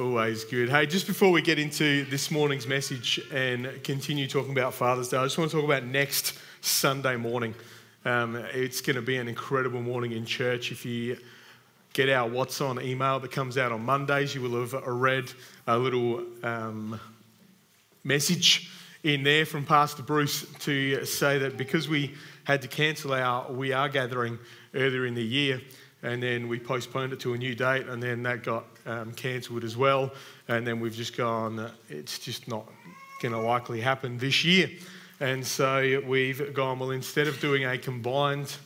Always good. Hey, just before we get into this morning's message and continue talking about Father's Day, I just want to talk about next Sunday morning. Um, it's going to be an incredible morning in church. If you get our What's On email that comes out on Mondays, you will have read a little um, message in there from Pastor Bruce to say that because we had to cancel our We Are gathering earlier in the year, and then we postponed it to a new date, and then that got um, cancelled as well. And then we've just gone, it's just not going to likely happen this year. And so we've gone, well, instead of doing a combined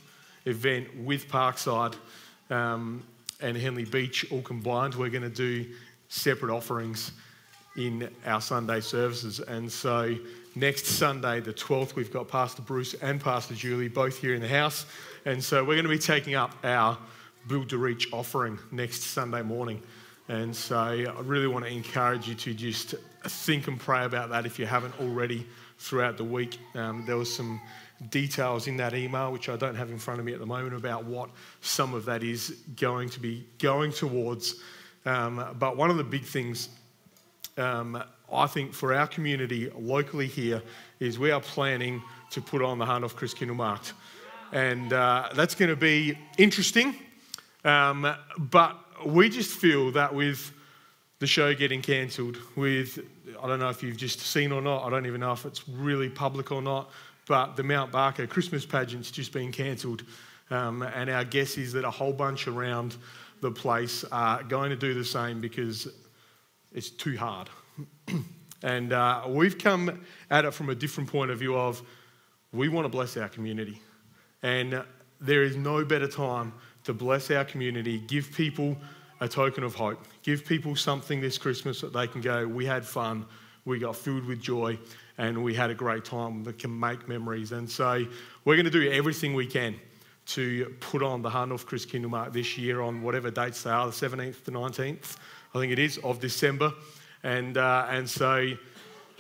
event with Parkside um, and Henley Beach all combined, we're going to do separate offerings in our Sunday services. And so next Sunday, the 12th, we've got Pastor Bruce and Pastor Julie both here in the house. And so we're going to be taking up our Build to Reach offering next Sunday morning. And so I really want to encourage you to just think and pray about that if you haven't already throughout the week. Um, there was some details in that email, which I don't have in front of me at the moment, about what some of that is going to be going towards. Um, but one of the big things um, I think for our community locally here is we are planning to put on the Hahndorf Christkindlmarkt. And uh, that's going to be interesting. Um, but we just feel that with the show getting cancelled, with, I don't know if you've just seen or not, I don't even know if it's really public or not, but the Mount Barker Christmas pageant's just been cancelled. Um, and our guess is that a whole bunch around the place are going to do the same because it's too hard. and uh, we've come at it from a different point of view of we want to bless our community. And there is no better time to bless our community, give people a token of hope, give people something this Christmas that they can go, we had fun, we got filled with joy, and we had a great time that can make memories. And so we're going to do everything we can to put on the Hahndorf Christkindlmarkt this year on whatever dates they are, the 17th to 19th, I think it is, of December. And, uh, and so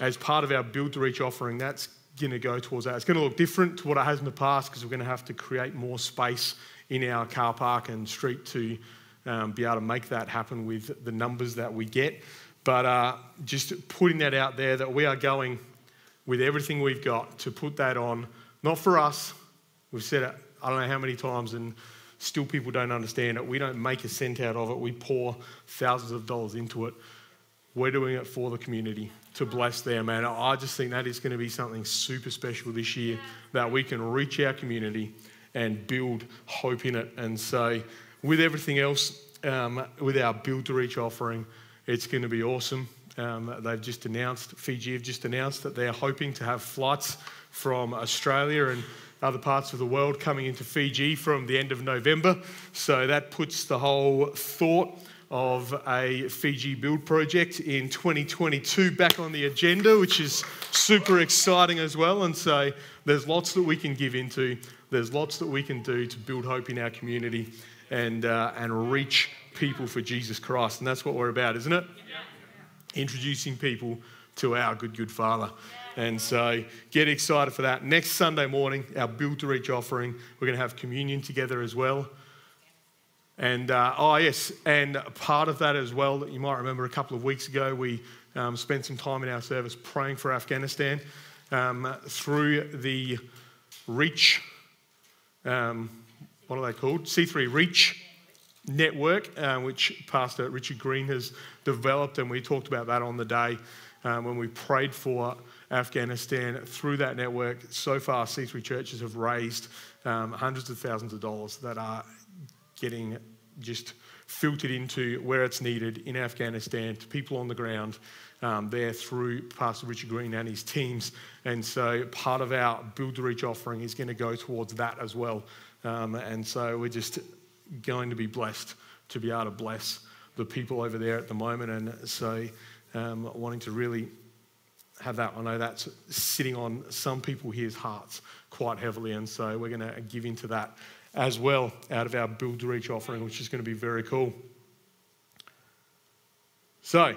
as part of our Build to Reach offering, that's going to go towards that. It's going to look different to what it has in the past because we're going to have to create more space in our car park and street to um, be able to make that happen with the numbers that we get. But uh, just putting that out there that we are going with everything we've got to put that on, not for us. We've said it, I don't know how many times, and still people don't understand it. We don't make a cent out of it, we pour thousands of dollars into it. We're doing it for the community to bless them. And I just think that is going to be something super special this year that we can reach our community and build hope in it. And so, with everything else, um, with our Build to Reach offering, it's going to be awesome. Um, they've just announced, Fiji have just announced that they're hoping to have flights from Australia and other parts of the world coming into Fiji from the end of November. So that puts the whole thought of a Fiji build project in 2022 back on the agenda, which is super exciting as well. And so there's lots that we can give into there's lots that we can do to build hope in our community and, uh, and reach people for Jesus Christ. And that's what we're about, isn't it? Yeah. Introducing people to our good, good Father. And so get excited for that. Next Sunday morning, our Build to Reach offering, we're going to have communion together as well. And uh, oh, yes, and part of that as well, that you might remember a couple of weeks ago, we um, spent some time in our service praying for Afghanistan um, through the Reach um, what are they called? C3 Reach Network, uh, which Pastor Richard Green has developed, and we talked about that on the day um, when we prayed for Afghanistan. Through that network, so far, C3 churches have raised um, hundreds of thousands of dollars that are getting just filtered into where it's needed in Afghanistan to people on the ground um, there through Pastor Richard Green and his teams. And so part of our Build to Reach offering is going to go towards that as well. Um, and so we're just going to be blessed to be able to bless the people over there at the moment. And so um, wanting to really have that, I know that's sitting on some people here's hearts quite heavily. And so we're going to give into that as well out of our Build to Reach offering, which is going to be very cool. So,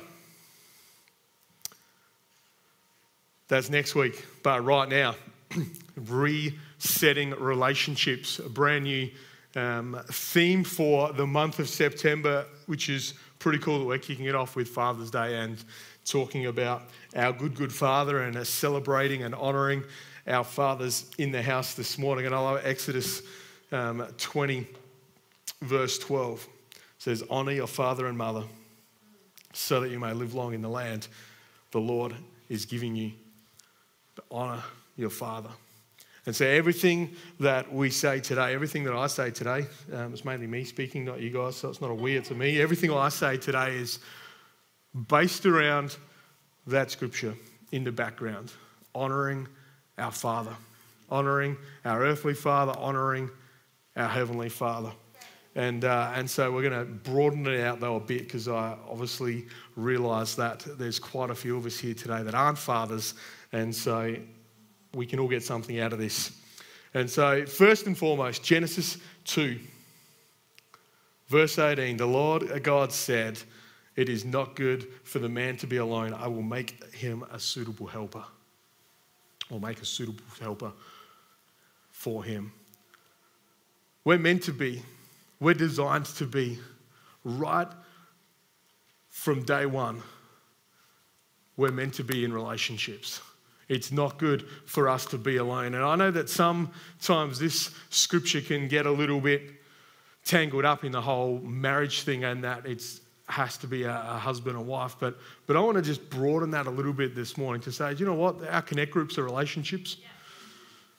that's next week. But right now, resetting relationships, a brand new um, theme for the month of September, which is pretty cool that we're kicking it off with Father's Day and talking about our good, good Father and celebrating and honouring our fathers in the house this morning. And I love Exodus um, 20, verse 12. Says, Honour your father and mother so that you may live long in the land the Lord is giving you. But honour your father. And so, everything that we say today, everything that I say today, um, it's mainly me speaking, not you guys, so it's not a we, it's a me. Everything I say today is based around that scripture in the background, honouring our Father, honouring our earthly Father, honouring our Heavenly Father. And, uh, and so we're going to broaden it out though a bit because I obviously realise that there's quite a few of us here today that aren't fathers. And so we can all get something out of this. And so, first and foremost, Genesis 2, verse 18 the Lord God said, It is not good for the man to be alone. I will make him a suitable helper, or make a suitable helper for him. We're meant to be, we're designed to be right from day one. We're meant to be in relationships. It's not good for us to be alone. And I know that sometimes this scripture can get a little bit tangled up in the whole marriage thing and that it has to be a, a, husband and wife. But, but I want to just broaden that a little bit this morning to say, you know what? Our connect groups are relationships. Yeah.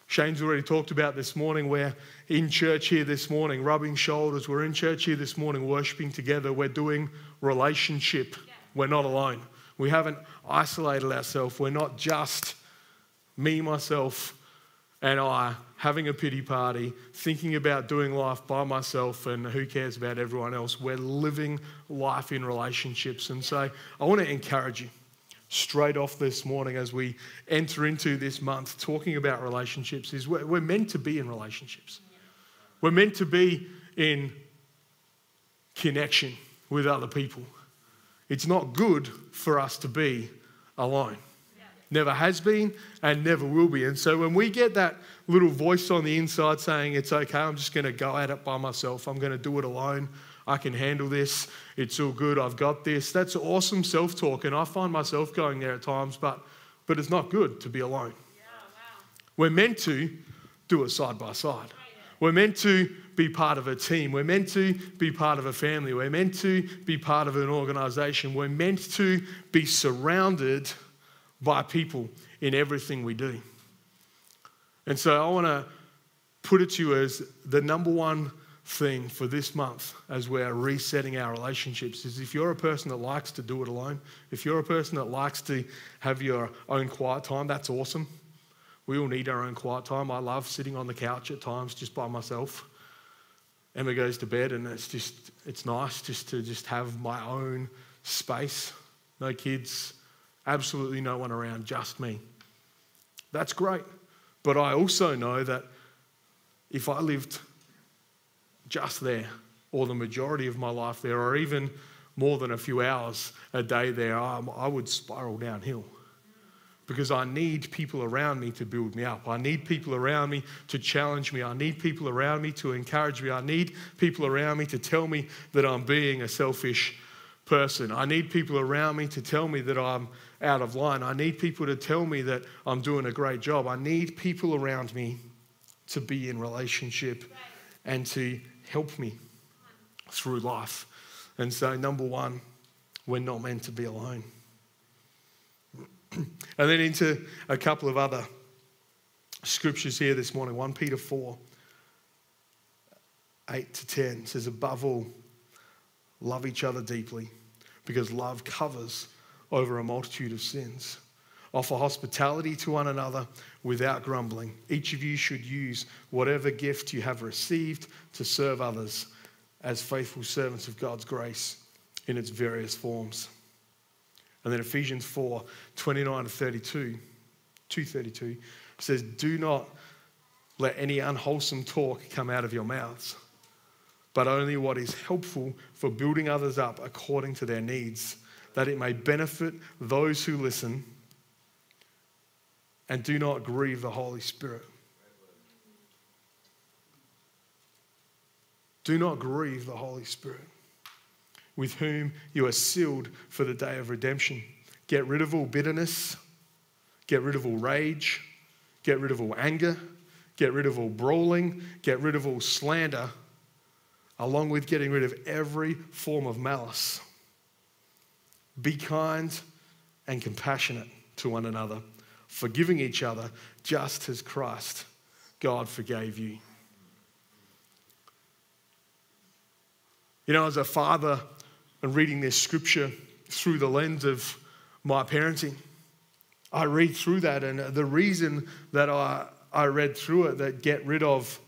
Shane's already talked about this morning. We're in church here this morning, rubbing shoulders. We're in church here this morning, worshiping together. We're doing relationship. Yeah. We're not alone. We haven't isolated ourselves. We're not just me, myself, and I having a pity party, thinking about doing life by myself, and who cares about everyone else. We're living life in relationships. And so I want to encourage you straight off this morning as we enter into this month talking about relationships is we're, we're meant to be in relationships. We're meant to be in connection with other people. It's not good for us to be alone never has been, and never will be. And so when we get that little voice on the inside saying, It's okay, I'm just going to go at it by myself, I'm going to do it alone, I can handle this, it's all good, I've got this, that's awesome self talk. And I find myself going there at times, but, but it's not good to be alone. Yeah, wow. We're meant to do it side by side. We're meant to be part of a team. We're meant to be part of a family. We're meant to be part of an organization. We're meant to be surrounded by people in everything we do. And so I want to put it to you as the number one thing for this month as we're resetting our relationships is if you're a person that likes to do it alone, if you're a person that likes to have your own quiet time, that's awesome. We all need our own quiet time. I love sitting on the couch at times just by myself. Emma goes to bed and it's just it's nice just to just have my own space. No kids, absolutely no one around, just me. That's great. But I also know that if I lived just there, or the majority of my life there, or even more than a few hours a day there, um, I would spiral downhill. Because I need people around me to build me up. I need people around me to challenge me. I need people around me to encourage me. I need people around me to tell me that I'm being a selfish person. I need people around me to tell me that I'm out of line. I need people to tell me that I'm doing a great job. I need people around me to be in relationship and to help me through life. And so, number one, we're not meant to be alone. and then into a couple of other scriptures here this morning 1 Peter 4 8 to 10 says, Above all, love each other deeply because love covers over a multitude of sins. Offer hospitality to one another without grumbling. Each of you should use whatever gift you have received to serve others as faithful servants of God's grace in its various forms. And then Ephesians 4 29 to 32, 232 says, Do not let any unwholesome talk come out of your mouths, but only what is helpful for building others up according to their needs that it may benefit those who listen, and do not grieve the Holy Spirit. Do not grieve the Holy Spirit. with whom you are sealed for the day of redemption. Get rid of all bitterness, get rid of all rage, get rid of all anger, get rid of all brawling, get rid of all slander, along with getting rid of every form of malice. Be kind and compassionate to one another, forgiving each other just as Christ, God, forgave you. You know, as a father and reading this scripture through the lens of my parenting, I read through that, and the reason that I, I read through it, that get rid of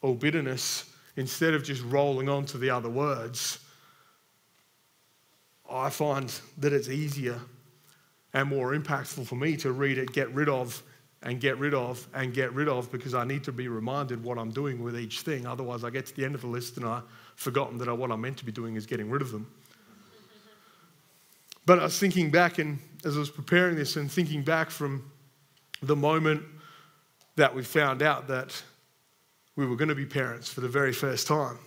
all bitterness, instead of just rolling on to the other words, I find that it's easier and more impactful for me to read it, get rid of, and get rid of, and get rid of, because I need to be reminded what I'm doing with each thing. Otherwise, I get to the end of the list and I've forgotten that what I'm meant to be doing is getting rid of them. But I was thinking back, and as I was preparing this, and thinking back from the moment that we found out that we were going to be parents for the very first time.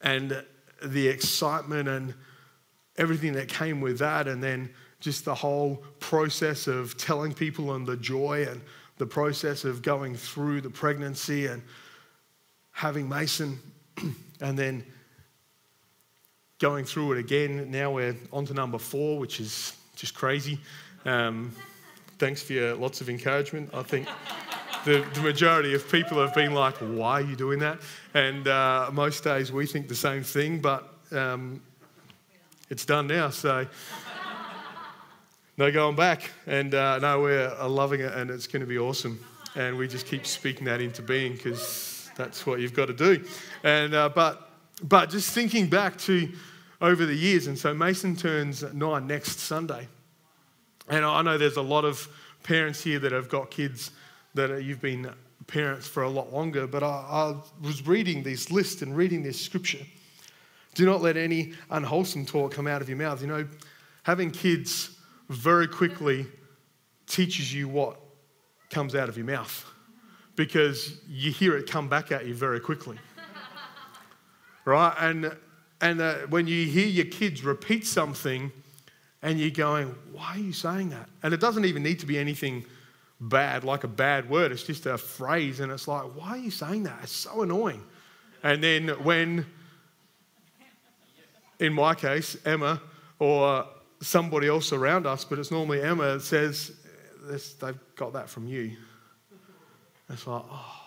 And the excitement and everything that came with that, and then just the whole process of telling people and the joy and the process of going through the pregnancy and having Mason, and then going through it again. Now we're on to number four, which is just crazy. Um, thanks for your lots of encouragement. I think the, the, majority of people have been like, why are you doing that? And uh, most days we think the same thing, but um, it's done now. So no going back. And uh, no, we're loving it and it's going to be awesome. And we just keep speaking that into being because that's what you've got to do. And, uh, but, but just thinking back to over the years, and so Mason turns nine next Sunday. And I know there's a lot of parents here that have got kids that you've been parents for a lot longer, but I, I was reading this list and reading this scripture. Do not let any unwholesome talk come out of your mouth. You know, having kids very quickly teaches you what comes out of your mouth because you hear it come back at you very quickly. right? And, and uh, when you hear your kids repeat something and you're going, why are you saying that? And it doesn't even need to be anything bad, like a bad word. It's just a phrase, and it's like, why are you saying that? It's so annoying. And then when, in my case, Emma or somebody else around us, but it's normally Emma, that says, they've got that from you. It's like, oh,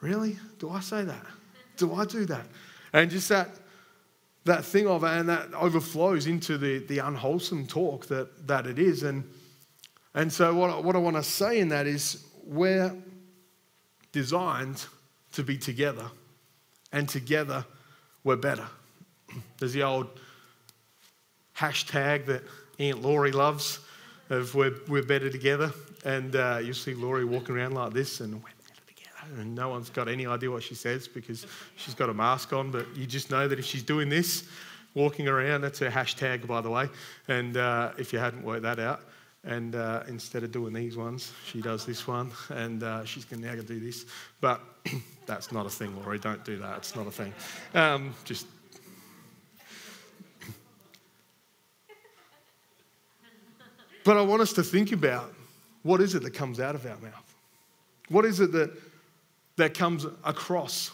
really? Do I say that? Do I do that? And just that that thing of and that overflows into the, the unwholesome talk that, that it is. And and so, what, what I want to say in that is we're designed to be together, and together we're better. There's the old hashtag that Aunt Laurie loves of we're, we're better together. And uh, you see Laurie walking around like this, and we're better together. And no one's got any idea what she says because she's got a mask on, but you just know that if she's doing this, walking around, that's her hashtag, by the way. And uh, if you hadn't worked that out, and uh, instead of doing these ones, she does this one, and uh, she's now going to do this. But that's not a thing, Laurie. Don't do that. It's not a thing. Um, just. But I want us to think about what is it that comes out of our mouth? What is it that, that comes across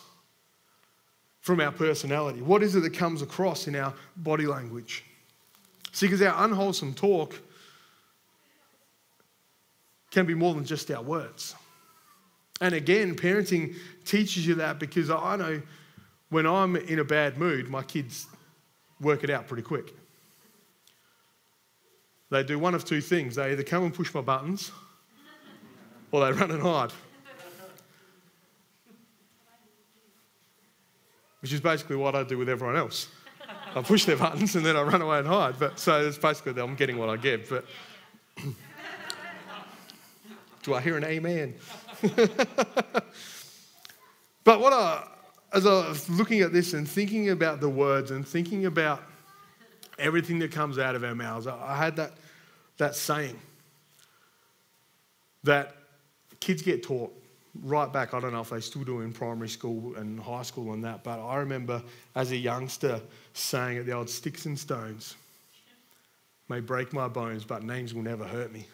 from our personality? What is it that comes across in our body language? See, because our unwholesome talk can be more than just our words. And again, parenting teaches you that because I know when I'm in a bad mood, my kids work it out pretty quick. They do one of two things they either come and push my buttons or they run and hide. Which is basically what I do with everyone else. I push their buttons and then I run away and hide. But so it's basically that I'm getting what I give. But do I hear an amen? but what I, as I was looking at this and thinking about the words and thinking about everything that comes out of our mouths, I had that, that saying that kids get taught right back, I don't know if they still do in primary school and high school and that, but I remember as a youngster saying at the old sticks and stones, may break my bones, but names will never hurt me.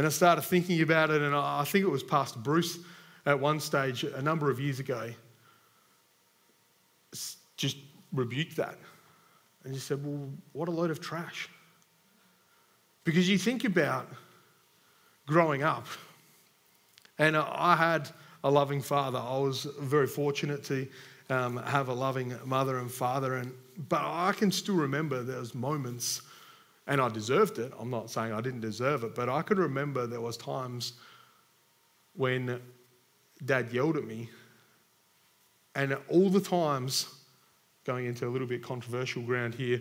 And I started thinking about it, and I think it was Pastor Bruce at one stage a number of years ago just rebuked that. And he said, Well, what a load of trash. Because you think about growing up, and I had a loving father. I was very fortunate to um, have a loving mother and father, and but I can still remember those moments, and I deserved it. I'm not saying I didn't deserve it, but I could remember there was times when Dad yelled at me, and all the times going into a little bit controversial ground here.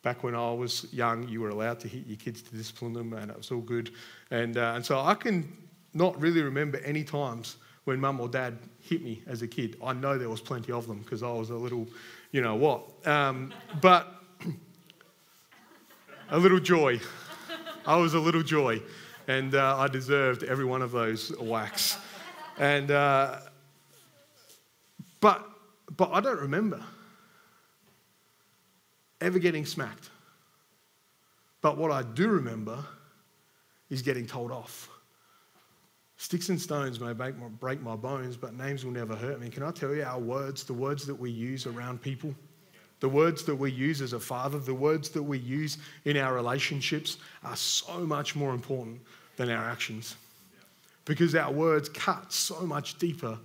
Back when I was young, you were allowed to hit your kids to discipline them, and it was all good. And, uh, and so I can not really remember any times when mum or dad hit me as a kid. I know there was plenty of them because I was a little, you know what. Um, but a little joy. I was a little joy, and uh, I deserved every one of those whacks. And uh, but but I don't remember ever getting smacked. But what I do remember is getting told off. Sticks and stones may break my, break my bones, but names will never hurt me. Can I tell you, our words, the words that we use around people, the words that we use as a father, the words that we use in our relationships are so much more important than our actions. Because our words cut so much deeper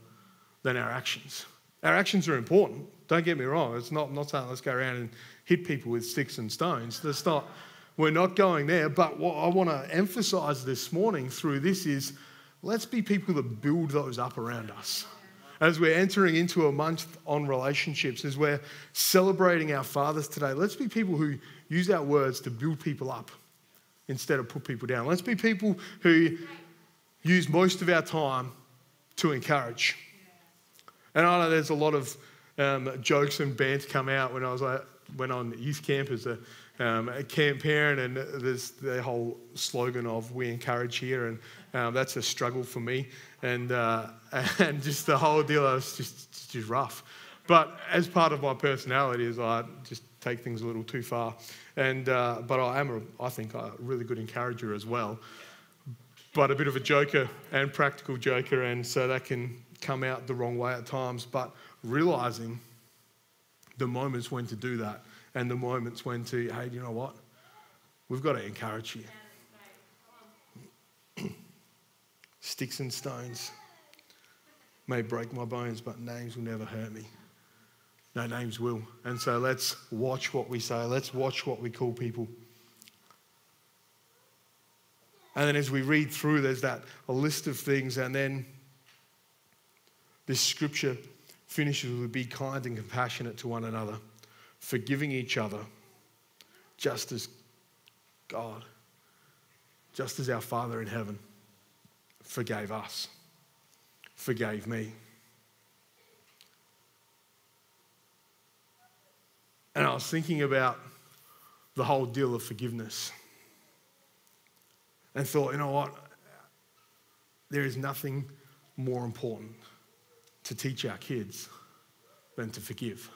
than our actions. Our actions are important. Don't get me wrong. It's not, not saying let's go around and hit people with sticks and stones. That's not, we're not going there. But what I want to emphasize this morning through this is let's be people that build those up around us. As we're entering into a month on relationships, as we're celebrating our fathers today, let's be people who use our words to build people up instead of put people down. Let's be people who use most of our time to encourage. And I know there's a lot of um, jokes and banter come out when I was like, went on youth camp as a, um, a camp parent, and there's the whole slogan of "We encourage here," and um, that's a struggle for me, and uh, and just the whole deal was just just rough. But as part of my personality, is I just take things a little too far, and uh, but I am a, I think a really good encourager as well, but a bit of a joker and practical joker, and so that can come out the wrong way at times. But realizing the moments when to do that and the moments when to, hey, you know what? We've got to encourage you. Sticks and stones may break my bones, but names will never hurt me. No, names will. And so let's watch what we say. Let's watch what we call people. And then as we read through, there's that a list of things, and then this scripture finishes with be kind and compassionate to one another, forgiving each other, just as God, just as our Father in heaven forgave us, forgave me. And I was thinking about the whole deal of forgiveness and thought, you know what? There is nothing more important to teach our kids than to forgive.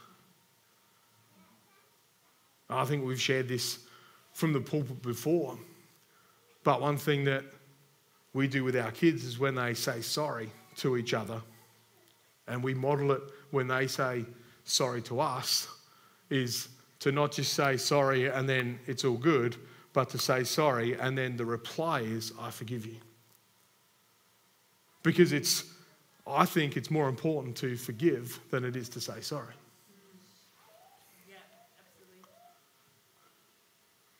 I think we've shared this from the pulpit before, but one thing that we do with our kids is when they say sorry to each other, and we model it when they say sorry to us, is to not just say sorry and then it's all good, but to say sorry and then the reply is, I forgive you. Because it's I think it's more important to forgive than it is to say sorry.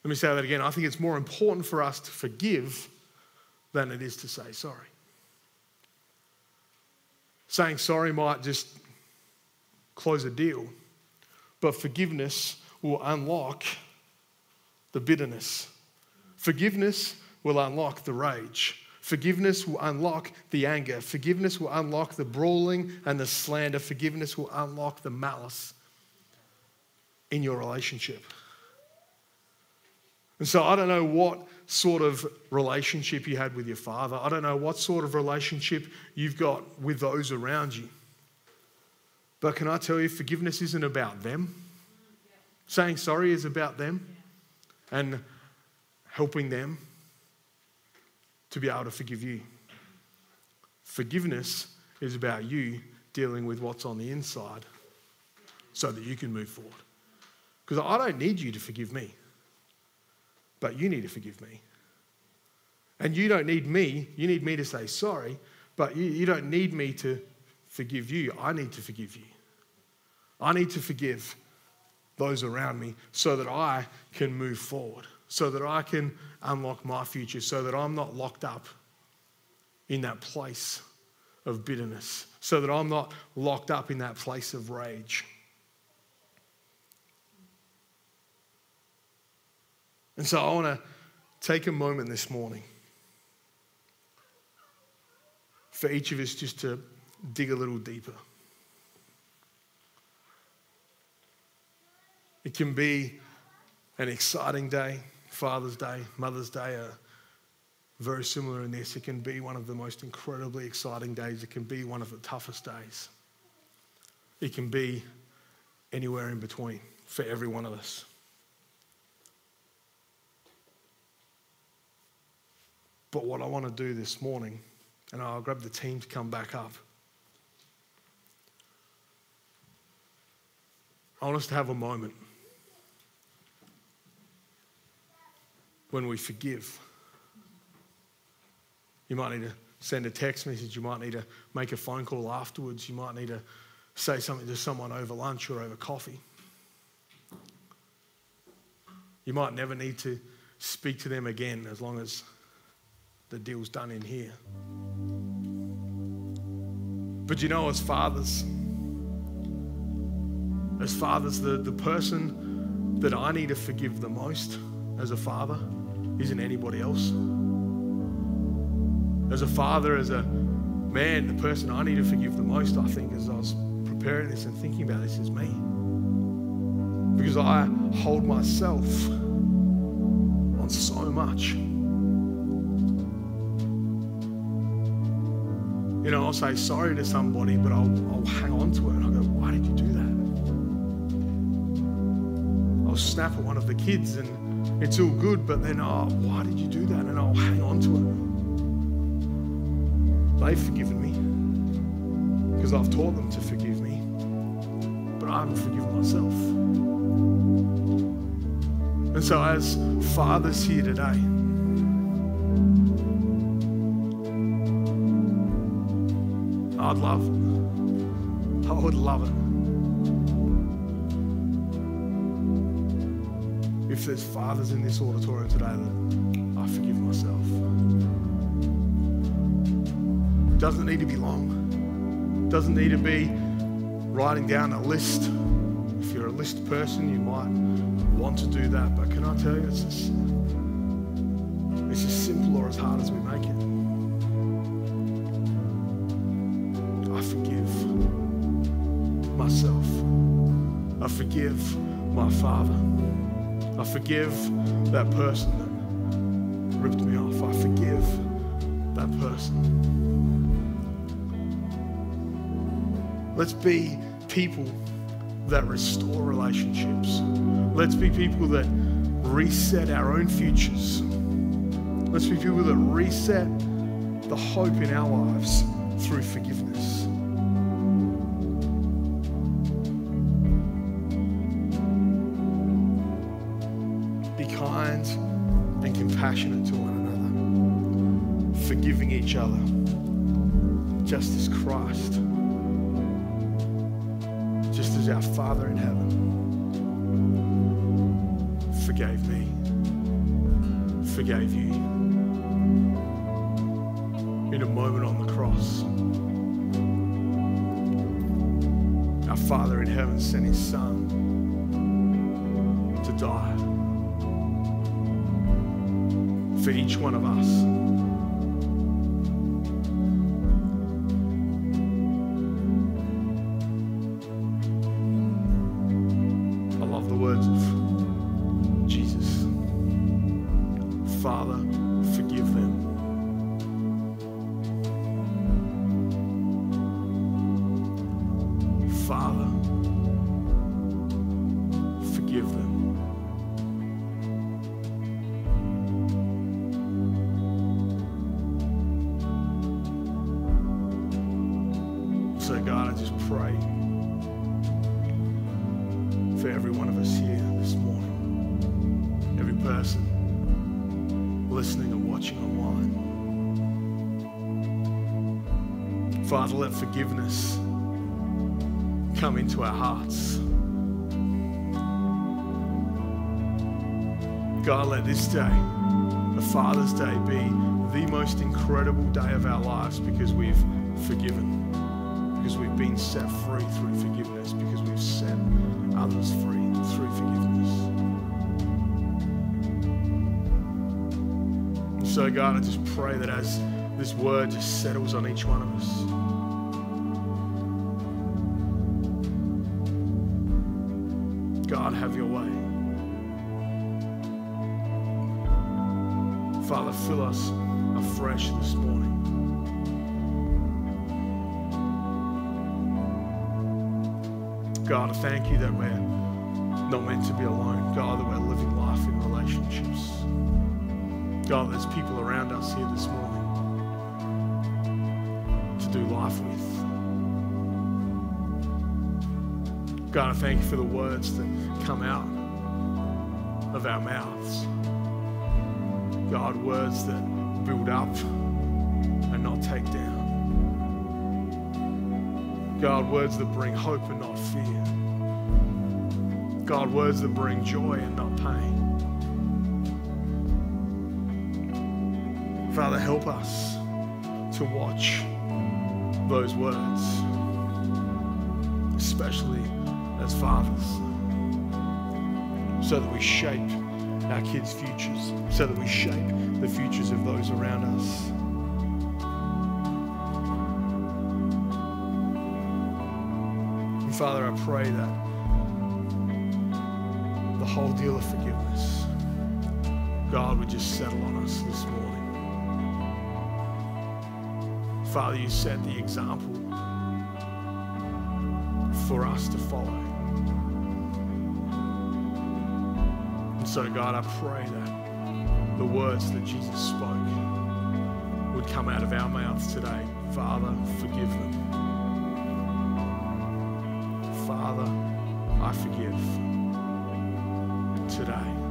Let me say that again. I think it's more important for us to forgive than it is to say sorry. Saying sorry might just close a deal, but forgiveness will unlock the bitterness. Forgiveness will unlock the rage. Forgiveness will unlock the anger. Forgiveness will unlock the brawling and the slander. Forgiveness will unlock the malice in your relationship. And so I don't know what sort of relationship you had with your father. I don't know what sort of relationship you've got with those around you. But can I tell you, forgiveness isn't about them. Saying sorry is about them and helping them to be able to forgive you. Forgiveness is about you dealing with what's on the inside so that you can move forward. Because I don't need you to forgive me but you need to forgive me. And you don't need me, you need me to say sorry, but you, you don't need me to forgive you. I need to forgive you. I need to forgive those around me so that I can move forward, so that I can unlock my future, so that I'm not locked up in that place of bitterness, so that I'm not locked up in that place of rage. And so I want to take a moment this morning for each of us just to dig a little deeper. It can be an exciting day, Father's Day, Mother's Day are very similar in this. It can be one of the most incredibly exciting days. It can be one of the toughest days. It can be anywhere in between for every one of us. But what I want to do this morning, and I'll grab the team to come back up. I want us to have a moment when we forgive. You might need to send a text message. You might need to make a phone call afterwards. You might need to say something to someone over lunch or over coffee. You might never need to speak to them again as long as the deal's done in here. But you know, as fathers, as fathers, the, the person that I need to forgive the most as a father isn't anybody else. As a father, as a man, the person I need to forgive the most, I think, as I was preparing this and thinking about this, is me. Because I hold myself on so much. You know, I'll say sorry to somebody, but I'll, I'll hang on to it and I'll go, why did you do that? I'll snap at one of the kids and it's all good, but then, oh, why did you do that? And I'll hang on to it. They've forgiven me because I've taught them to forgive me, but I haven't forgiven myself. And so, as fathers here today, I'd love it. I would love it. If there's fathers in this auditorium today that I forgive myself. Doesn't need to be long. Doesn't need to be writing down a list. If you're a list person, you might want to do that. But can I tell you, it's as, it's as simple or as hard as we make it. I forgive my father. I forgive that person that ripped me off. I forgive that person. Let's be people that restore relationships. Let's be people that reset our own futures. Let's be people that reset the hope in our lives through forgiveness. Each other, just as Christ, just as our Father in heaven forgave me, forgave you. In a moment on the cross, our Father in heaven sent his Son to die for each one of us. Father, let forgiveness come into our hearts. God, let this day, the Father's Day, be the most incredible day of our lives because we've forgiven, because we've been set free through forgiveness, because we've set others free through forgiveness. And so, God, I just pray that as this word just settles on each one of us, have your way. Father, fill us afresh this morning. God, I thank you that we're not meant to be alone. God, that we're living life in relationships. God, there's people around us here this morning to do life with. God, I thank you for the words that come out of our mouths. God, words that build up and not take down. God, words that bring hope and not fear. God, words that bring joy and not pain. Father, help us to watch those words, especially as fathers, so that we shape our kids' futures, so that we shape the futures of those around us. And Father, I pray that the whole deal of forgiveness, God would just settle on us this morning. Father, you set the example for us to follow. And so, God, I pray that the words that Jesus spoke would come out of our mouths today. Father, forgive them. Father, I forgive today.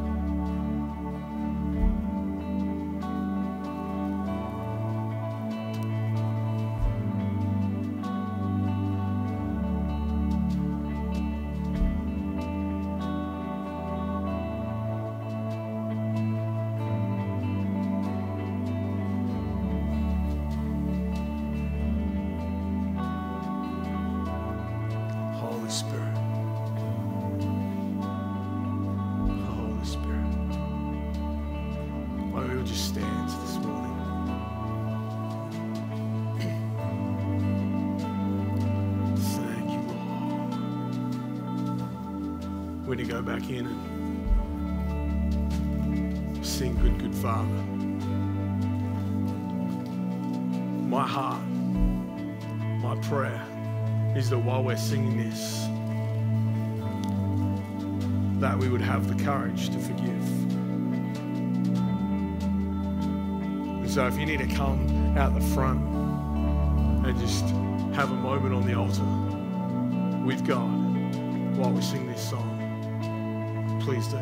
Spirit. Holy Spirit. Why don't we just stand this morning? Thank you, Lord. We're to go back in and sing Good, Good Father. My heart, my prayer is that while we're singing this, that we would have the courage to forgive. And so if you need to come out the front and just have a moment on the altar with God while we sing this song, please do.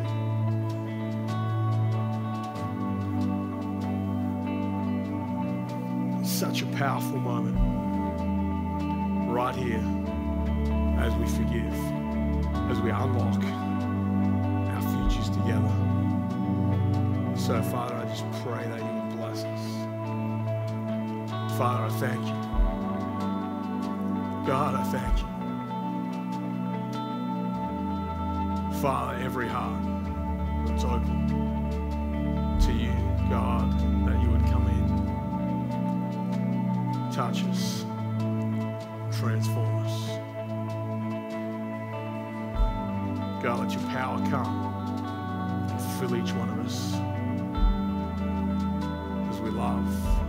Such a powerful moment right here as we forgive, as we unlock together. So, Father, I just pray that you would bless us. Father, I thank you. God, I thank you. Father, every heart that's open to you, God, that you would come in, touch us, transform us. God, let your power come fill each one of us as we love.